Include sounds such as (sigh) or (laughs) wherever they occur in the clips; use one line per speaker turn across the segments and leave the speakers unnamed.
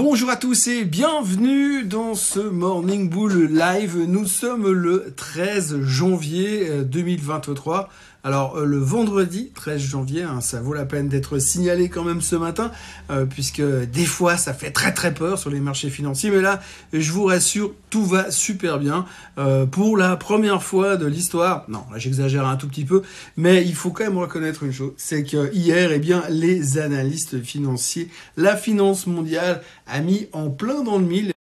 Bonjour à tous et bienvenue dans ce Morning Bull Live. Nous sommes le 13 janvier 2023. Euh, Alors euh, le vendredi 13 janvier, hein, ça vaut la peine d'être signalé quand même ce matin, euh, puisque des fois ça fait très très peur sur les marchés financiers, mais là je vous rassure, tout va super bien. pour la première fois de l'histoire, non, là j'exagère un tout petit peu, mais il faut quand même reconnaître une chose, c'est que hier, eh bien, les analystes financiers, la finance mondiale a mis en plein dans le mille.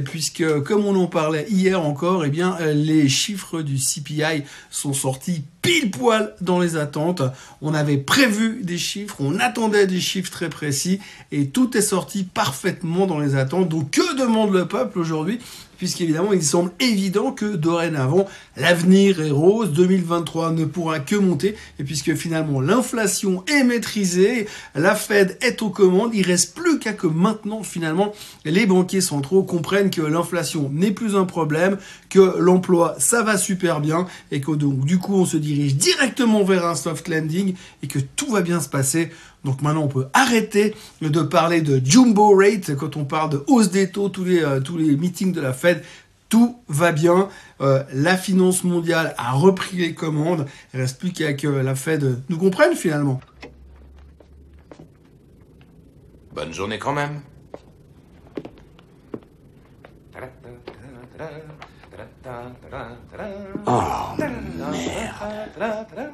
Puisque, comme on en parlait hier encore, eh bien, les chiffres du CPI sont sortis pile poil dans les attentes. On avait prévu des chiffres, on attendait des chiffres très précis et tout est sorti parfaitement dans les attentes. Donc, que demande le peuple aujourd'hui? Puisqu'évidemment, il semble évident que dorénavant, l'avenir est rose, 2023 ne pourra que monter, et puisque finalement l'inflation est maîtrisée, la Fed est aux commandes, il reste plus qu'à que maintenant, finalement, les banquiers centraux comprennent que l'inflation n'est plus un problème, que l'emploi, ça va super bien, et que donc, du coup, on se directement vers un soft landing, et que tout va bien se passer. Donc maintenant, on peut arrêter de parler de jumbo rate quand on parle de hausse des taux, tous les, euh, tous les meetings de la Fed. Tout va bien. Euh, la finance mondiale a repris les commandes. Il reste plus qu'à que la Fed nous comprenne finalement.
Bonne journée quand même.
Oh merde.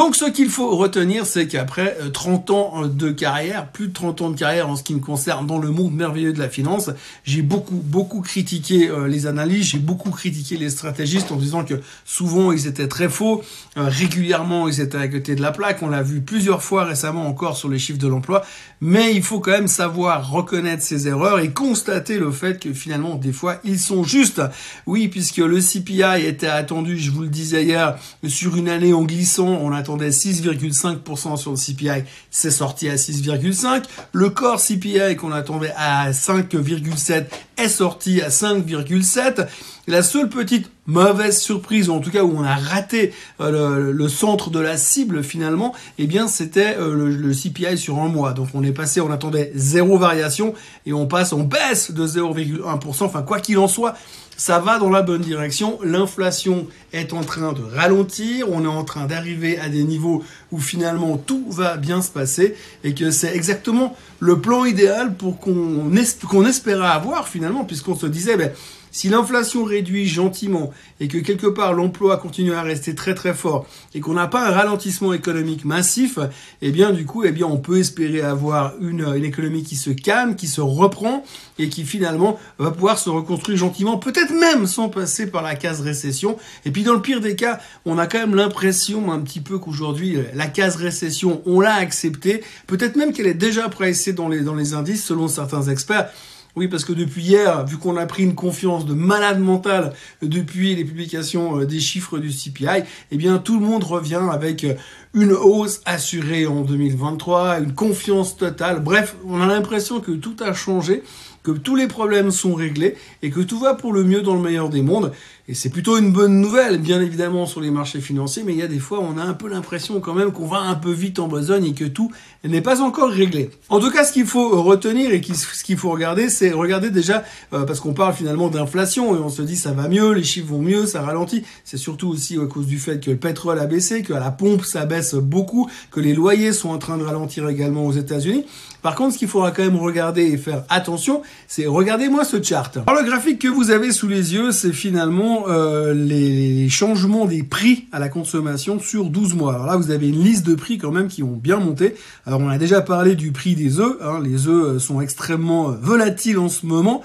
Donc ce qu'il faut retenir, c'est qu'après 30 euh, ans euh, de carrière, plus de 30 ans de carrière en ce qui me concerne dans le monde merveilleux de la finance, j'ai beaucoup beaucoup critiqué euh, les analyses, j'ai beaucoup critiqué les stratégistes en disant que souvent ils étaient très faux, régulièrement ils étaient à côté de la plaque, on l'a vu plusieurs fois récemment encore sur les chiffres de l'emploi, mais il faut quand même savoir reconnaître ses erreurs et constater le fait que finalement des fois ils sont justes. Oui, puisque le CPI était attendu, je vous le disais hier, sur une année en glissant, on a attendait 6,5% sur le CPI, c'est sorti à 6,5. Le corps CPI qu'on attendait à 5,7 est sorti à 5,7. La seule petite mauvaise surprise, ou en tout cas où on a raté euh, le, centre de la cible finalement, eh bien c'était euh, le, le, CPI sur un mois. Donc on est passé, on attendait zéro variation et on passe, on baisse de 0,1%. Enfin quoi qu'il en soit, ça va dans la bonne direction. L'inflation est en train de ralentir. On est en train d'arriver à des niveaux où finalement tout va bien se passer et que c'est exactement le plan idéal pour qu'on espérait avoir finalement puisqu'on se disait ben, si l'inflation réduit gentiment et que quelque part l'emploi continue à rester très très fort et qu'on n'a pas un ralentissement économique massif, eh bien du coup, eh bien on peut espérer avoir une, une économie qui se calme, qui se reprend et qui finalement va pouvoir se reconstruire gentiment, peut-être même sans passer par la case récession. Et puis dans le pire des cas, on a quand même l'impression un petit peu qu'aujourd'hui la case récession, on l'a acceptée, peut-être même qu'elle est déjà pressée dans les dans les indices selon certains experts. Oui, parce que depuis hier, vu qu'on a pris une confiance de malade mental depuis les publications euh, des chiffres du CPI, eh bien tout le monde revient avec euh, une hausse assurée en 2023, une confiance totale. Bref, on a l'impression que tout a changé, que tous les problèmes sont réglés et que tout va pour le mieux dans le meilleur des mondes. Et c'est plutôt une bonne nouvelle, bien évidemment, sur les marchés financiers, mais il y a des fois, on a un peu l'impression quand même qu'on va un peu vite en besogne et que tout n'est pas encore réglé. En tout cas, ce qu'il faut retenir et ce qu'il faut regarder, c'est regarder déjà, euh, parce qu'on parle finalement d'inflation et on se dit ça va mieux, les chiffres vont mieux, ça ralentit. C'est surtout aussi à cause du fait que le pétrole a baissé, que la pompe ça baisse beaucoup, que les loyers sont en train de ralentir également aux États-Unis. Par contre, ce qu'il faudra quand même regarder et faire attention, c'est regardez-moi ce chart. Alors le graphique que vous avez sous les yeux, c'est finalement euh, les changements des prix à la consommation sur 12 mois. Alors là, vous avez une liste de prix quand même qui ont bien monté. Alors on a déjà parlé du prix des œufs. Hein. Les œufs euh, sont extrêmement euh, volatiles en ce moment,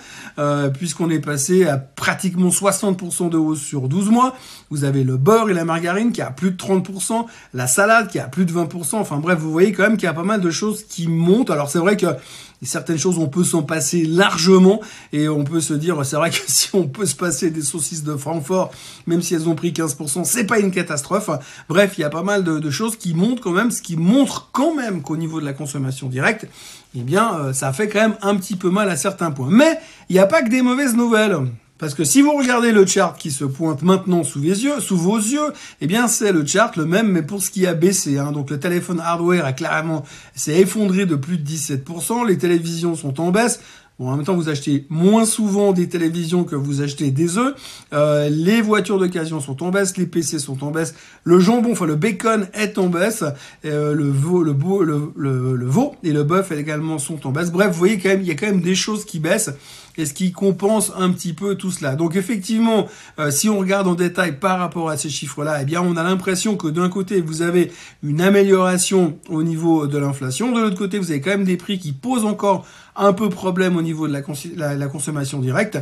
puisqu'on est passé à pratiquement 60% de hausse sur 12 mois. Vous avez le beurre et la margarine qui a plus de 30%, la salade qui a plus de 20%. Enfin bref, vous voyez quand même qu'il y a pas mal de choses qui montent. C'est vrai que certaines choses, on peut s'en passer largement et on peut se dire, c'est vrai que (laughs) si on peut se passer des saucisses de Francfort, même si elles ont pris 15%, c'est pas une catastrophe. Bref, il y a pas mal de, choses qui montrent quand même, ce qui montre quand même qu'au niveau de la consommation directe, eh bien, euh, ça fait quand même un petit peu mal à certains points. Mais il n'y a pas que des mauvaises nouvelles. Parce que si vous regardez le chart qui se pointe maintenant sous, les yeux, sous vos yeux, eh bien c'est le chart le même, mais pour ce qui a baissé. Hein. Donc le téléphone hardware a clairement s'est effondré de plus de 17%. Les télévisions sont en baisse. Bon, en même temps, vous achetez moins souvent des télévisions que vous achetez des œufs. Euh, les voitures d'occasion sont en baisse, les PC sont en baisse, le jambon, enfin le bacon est en baisse, euh, le veau, le, beau, le, le, veau et le bœuf également sont en baisse. Bref, vous voyez quand même, il y a quand même des choses qui baissent et ce qui compense un petit peu tout cela. Donc effectivement, euh, si on regarde en détail par rapport à ces chiffres-là, eh bien on a l'impression que d'un côté vous avez une amélioration au niveau de l'inflation, de l'autre côté vous avez quand même des prix qui posent encore un peu problème au niveau de la, la consommation directe.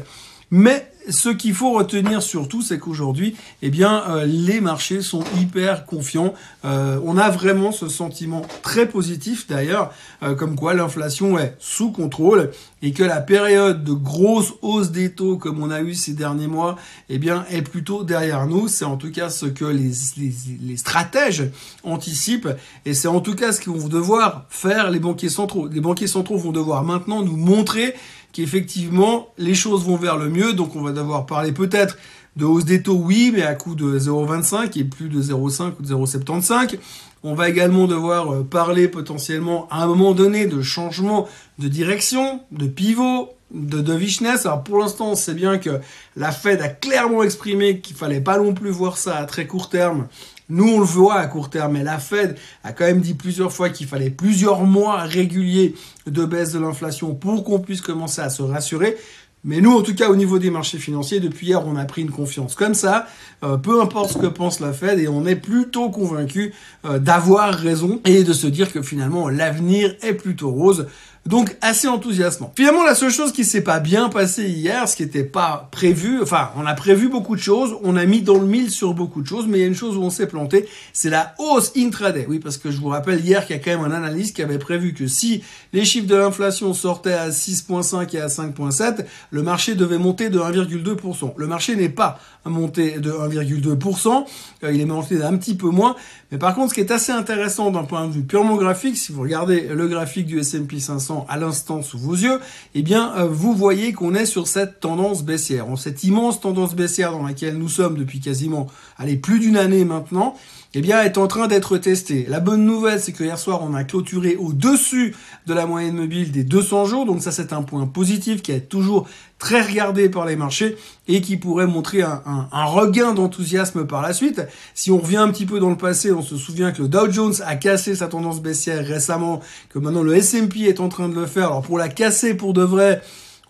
Mais ce qu'il faut retenir surtout, c'est qu'aujourd'hui, eh bien, euh, les marchés sont hyper confiants. Euh, on a vraiment ce sentiment très positif d'ailleurs, euh, comme quoi l'inflation est sous contrôle et que la période de grosse hausse des taux comme on a eu ces derniers mois, eh bien, est plutôt derrière nous. C'est en tout cas ce que les, les, les stratèges anticipent et c'est en tout cas ce qu'ils vont devoir faire les banquiers centraux. Les banquiers centraux vont devoir maintenant nous montrer qu'effectivement les choses vont vers le mieux. Donc on va devoir parler peut-être de hausse des taux, oui, mais à coût de 0,25 et plus de 0,5 ou de 0,75. On va également devoir euh, parler potentiellement à un moment donné de changement de direction, de pivot, de dovishness. Alors pour l'instant, sait bien que la Fed a clairement exprimé qu'il fallait pas non plus voir ça à très court terme nous, on le voit à court terme, mais la Fed a quand même dit plusieurs fois qu'il fallait plusieurs mois réguliers de baisse de l'inflation pour qu'on puisse commencer à se rassurer. Mais nous, en tout cas, au niveau des marchés financiers, depuis hier, on a pris une confiance comme ça. Euh, peu importe ce que pense la Fed, et on est plutôt convaincu euh, d'avoir raison et de se dire que finalement, l'avenir est plutôt rose. Donc assez enthousiasmant. Finalement, la seule chose qui s'est pas bien passée hier, ce qui n'était pas prévu, enfin, on a prévu beaucoup de choses, on a mis dans le mille sur beaucoup de choses, mais il y a une chose où on s'est planté, c'est la hausse intraday. Oui, parce que je vous rappelle hier qu'il y a quand même un analyste qui avait prévu que si les chiffres de l'inflation sortaient à 6.5 et à 5.7, le marché devait monter de 1,2%. Le marché n'est pas monté de 1,2%, euh, il est monté d'un petit peu moins, mais par contre, ce qui est assez intéressant d'un point de vue purement graphique, si vous regardez le graphique du S&P 500 à l'instant sous vos yeux, eh bien, euh, vous voyez qu'on est sur cette tendance baissière, cette immense tendance baissière dans laquelle nous sommes depuis quasiment, allez, plus d'une année maintenant, eh bien, est en train d'être testée. La bonne nouvelle, c'est que hier soir, on a clôturé au-dessus de la moyenne mobile des 200 jours. Donc ça, c'est un point positif qui est toujours très regardé par les marchés et qui pourrait montrer un, un regain d'enthousiasme par la suite. Si on revient un petit peu dans le passé, on se souvient que le Dow Jones a cassé sa tendance baissière récemment, que maintenant le S&P est en train de le faire. Alors pour la casser pour de vrai,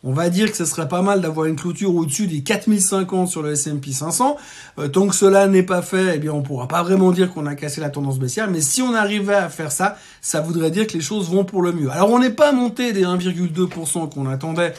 on va dire que ce serait pas mal d'avoir une clôture au-dessus des 4050 sur le S&P 500. Euh, tant que cela n'est pas fait, eh bien, on pourra pas vraiment dire qu'on a cassé la tendance baissière. Mais si on arrivait à faire ça, ça voudrait dire que les choses vont pour le mieux. Alors, on n'est pas monté des 1,2% qu'on attendait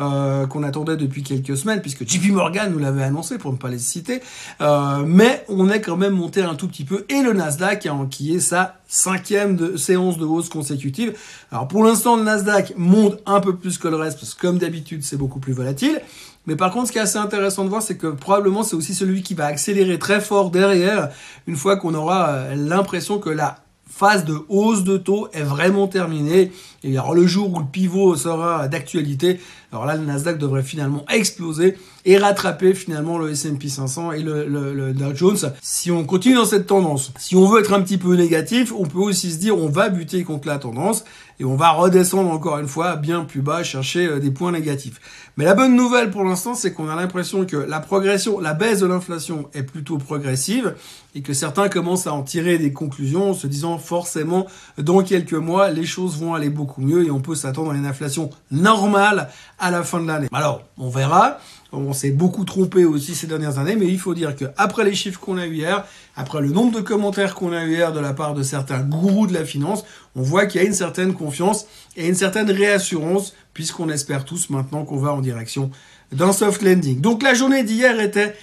euh, qu'on attendait depuis quelques semaines, puisque JP Morgan nous l'avait annoncé pour ne pas les citer. Euh, mais on est quand même monté un tout petit peu. Et le Nasdaq, hein, qui est sa cinquième séance de hausse consécutive. Alors pour l'instant, le Nasdaq monte un peu plus que le reste, parce que comme d'habitude, c'est beaucoup plus volatile. Mais par contre, ce qui est assez intéressant de voir, c'est que probablement c'est aussi celui qui va accélérer très fort derrière, une fois qu'on aura euh, l'impression que la phase de hausse de taux est vraiment terminée. Et alors le jour où le pivot sera d'actualité, alors là le Nasdaq devrait finalement exploser et rattraper finalement le S&P 500 et le, Dow Jones. Si on continue dans cette tendance, si on veut être un petit peu négatif, on peut aussi se dire on va buter contre la tendance et on va redescendre encore une fois bien plus bas, chercher euh, des points négatifs. Mais la bonne nouvelle pour l'instant, c'est qu'on a l'impression que la progression, la baisse de l'inflation est plutôt progressive et que certains commencent à en tirer des conclusions en se disant forcément dans quelques mois les choses vont aller beaucoup mieux et on peut s'attendre à une inflation normale à la fin de l'année. Alors, on verra. On s'est beaucoup trompé aussi ces dernières années, mais il faut dire que après les chiffres qu'on a eu hier, après le nombre de commentaires qu'on a eu hier de la part de certains gourous de la finance, on voit qu'il y a une certaine confiance et une certaine réassurance, puisqu'on espère tous maintenant qu'on va en direction d'un soft landing. Donc la journée d'hier était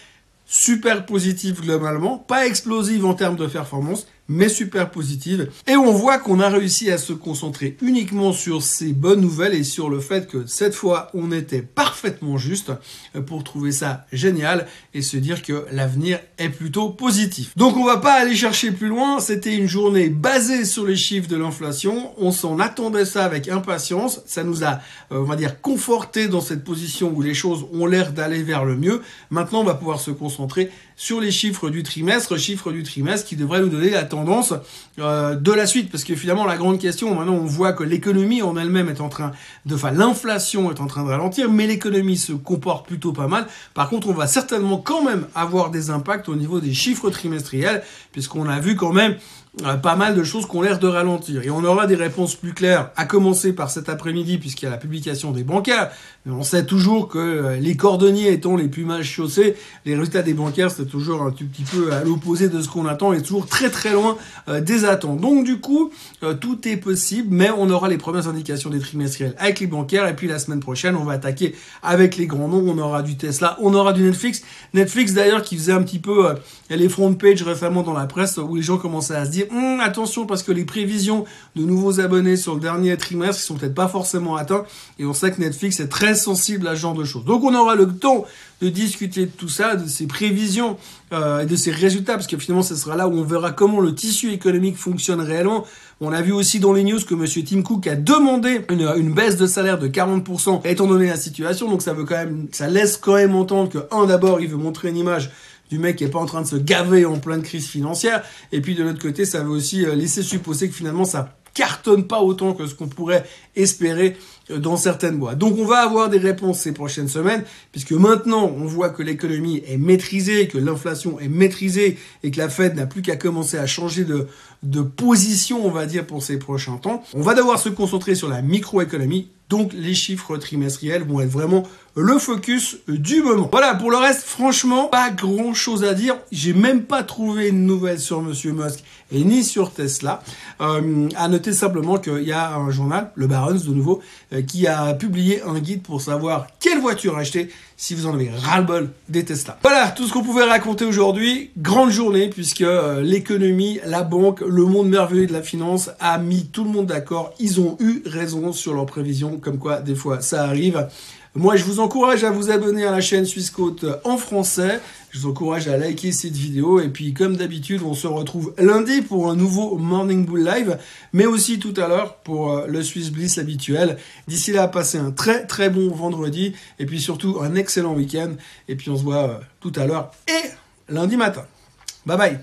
super positive globalement, pas explosive en termes de performance, mais super positive. Et on voit qu'on a réussi à se concentrer uniquement sur ces bonnes nouvelles et sur le fait que cette fois, on était parfaitement juste pour trouver ça génial et se dire que l'avenir est plutôt positif. Donc on va pas aller chercher plus loin. C'était une journée basée sur les chiffres de l'inflation. On s'en attendait ça avec impatience. Ça nous a, euh, on va dire, conforté dans cette position où les choses ont l'air d'aller vers le mieux. Maintenant, on va pouvoir se concentrer sur les chiffres du trimestre, chiffres du trimestre qui devraient nous donner la tendance euh, de la suite. Parce que finalement, la grande question, maintenant, on voit que l'économie en elle-même est en train de, enfin, l'inflation est en train de ralentir, mais l'économie se comporte plutôt pas mal. Par contre, on va certainement quand même avoir des impacts au niveau des chiffres trimestriels, puisqu'on a vu quand même pas mal de choses qui ont l'air de ralentir. Et on aura des réponses plus claires, à commencer par cet après-midi, puisqu'il y a la publication des bancaires. Mais on sait toujours que euh, les cordonniers étant les plus mal chaussés, les résultats des bancaires, c'est toujours un tout petit peu à l'opposé de ce qu'on attend et toujours très très loin euh, des attentes. Donc du coup, tout est possible, mais on aura les premières indications des trimestriels avec les bancaires. Et puis la semaine prochaine, on va attaquer avec les grands noms. On aura du Tesla, on aura du Netflix. Netflix d'ailleurs qui faisait un petit peu les front page récemment dans la presse où les gens commençaient à se dire Hum, attention parce que les prévisions de nouveaux abonnés sur le dernier trimestre sont peut-être pas forcément atteints et on sait que Netflix est très sensible à ce genre de choses. Donc on aura le temps de discuter de tout ça, de ces prévisions euh, et de ces résultats parce que finalement ce sera là où on verra comment le tissu économique fonctionne réellement. On a vu aussi dans les news que Monsieur Tim Cook a demandé une, une baisse de salaire de 40% étant donné la situation. Donc ça veut quand même, ça laisse quand même entendre que un d'abord il veut montrer une image du mec qui est pas en train de se gaver en pleine crise financière. Et puis de l'autre côté, ça veut aussi euh, laisser supposer que finalement ça cartonne pas autant que ce qu'on pourrait espérer euh, dans certaines boîtes. Donc on va avoir des réponses ces prochaines semaines, puisque maintenant on voit que l'économie est maîtrisée, que l'inflation est maîtrisée et que la Fed n'a plus qu'à commencer à changer de, de position, on va dire, pour ces prochains temps. On va devoir se concentrer sur la microéconomie, donc les chiffres trimestriels vont être vraiment le focus du moment. Voilà, pour le reste, franchement, pas grand chose à dire. J'ai même pas trouvé une nouvelle sur Monsieur Musk et ni sur Tesla. Euh, à noter simplement qu'il y a un journal, le Barons de nouveau, euh, qui a publié un guide pour savoir quelle voiture acheter si vous en avez ras-le-bol des Tesla. Voilà, tout ce qu'on pouvait raconter aujourd'hui. Grande journée puisque euh, l'économie, la banque, le monde merveilleux de la finance a mis tout le monde d'accord. Ils ont eu raison sur leurs prévisions, comme quoi des fois ça arrive. Moi, je vous encourage à vous abonner à la chaîne Suisse Côte en français. Je vous encourage à liker cette vidéo. Et puis, comme d'habitude, on se retrouve lundi pour un nouveau Morning Bull Live, mais aussi tout à l'heure pour euh, le Swiss Bliss habituel. D'ici là, passez un très très bon vendredi. Et puis surtout, un excellent week-end. Et puis, on se voit euh, tout à l'heure et lundi matin. Bye bye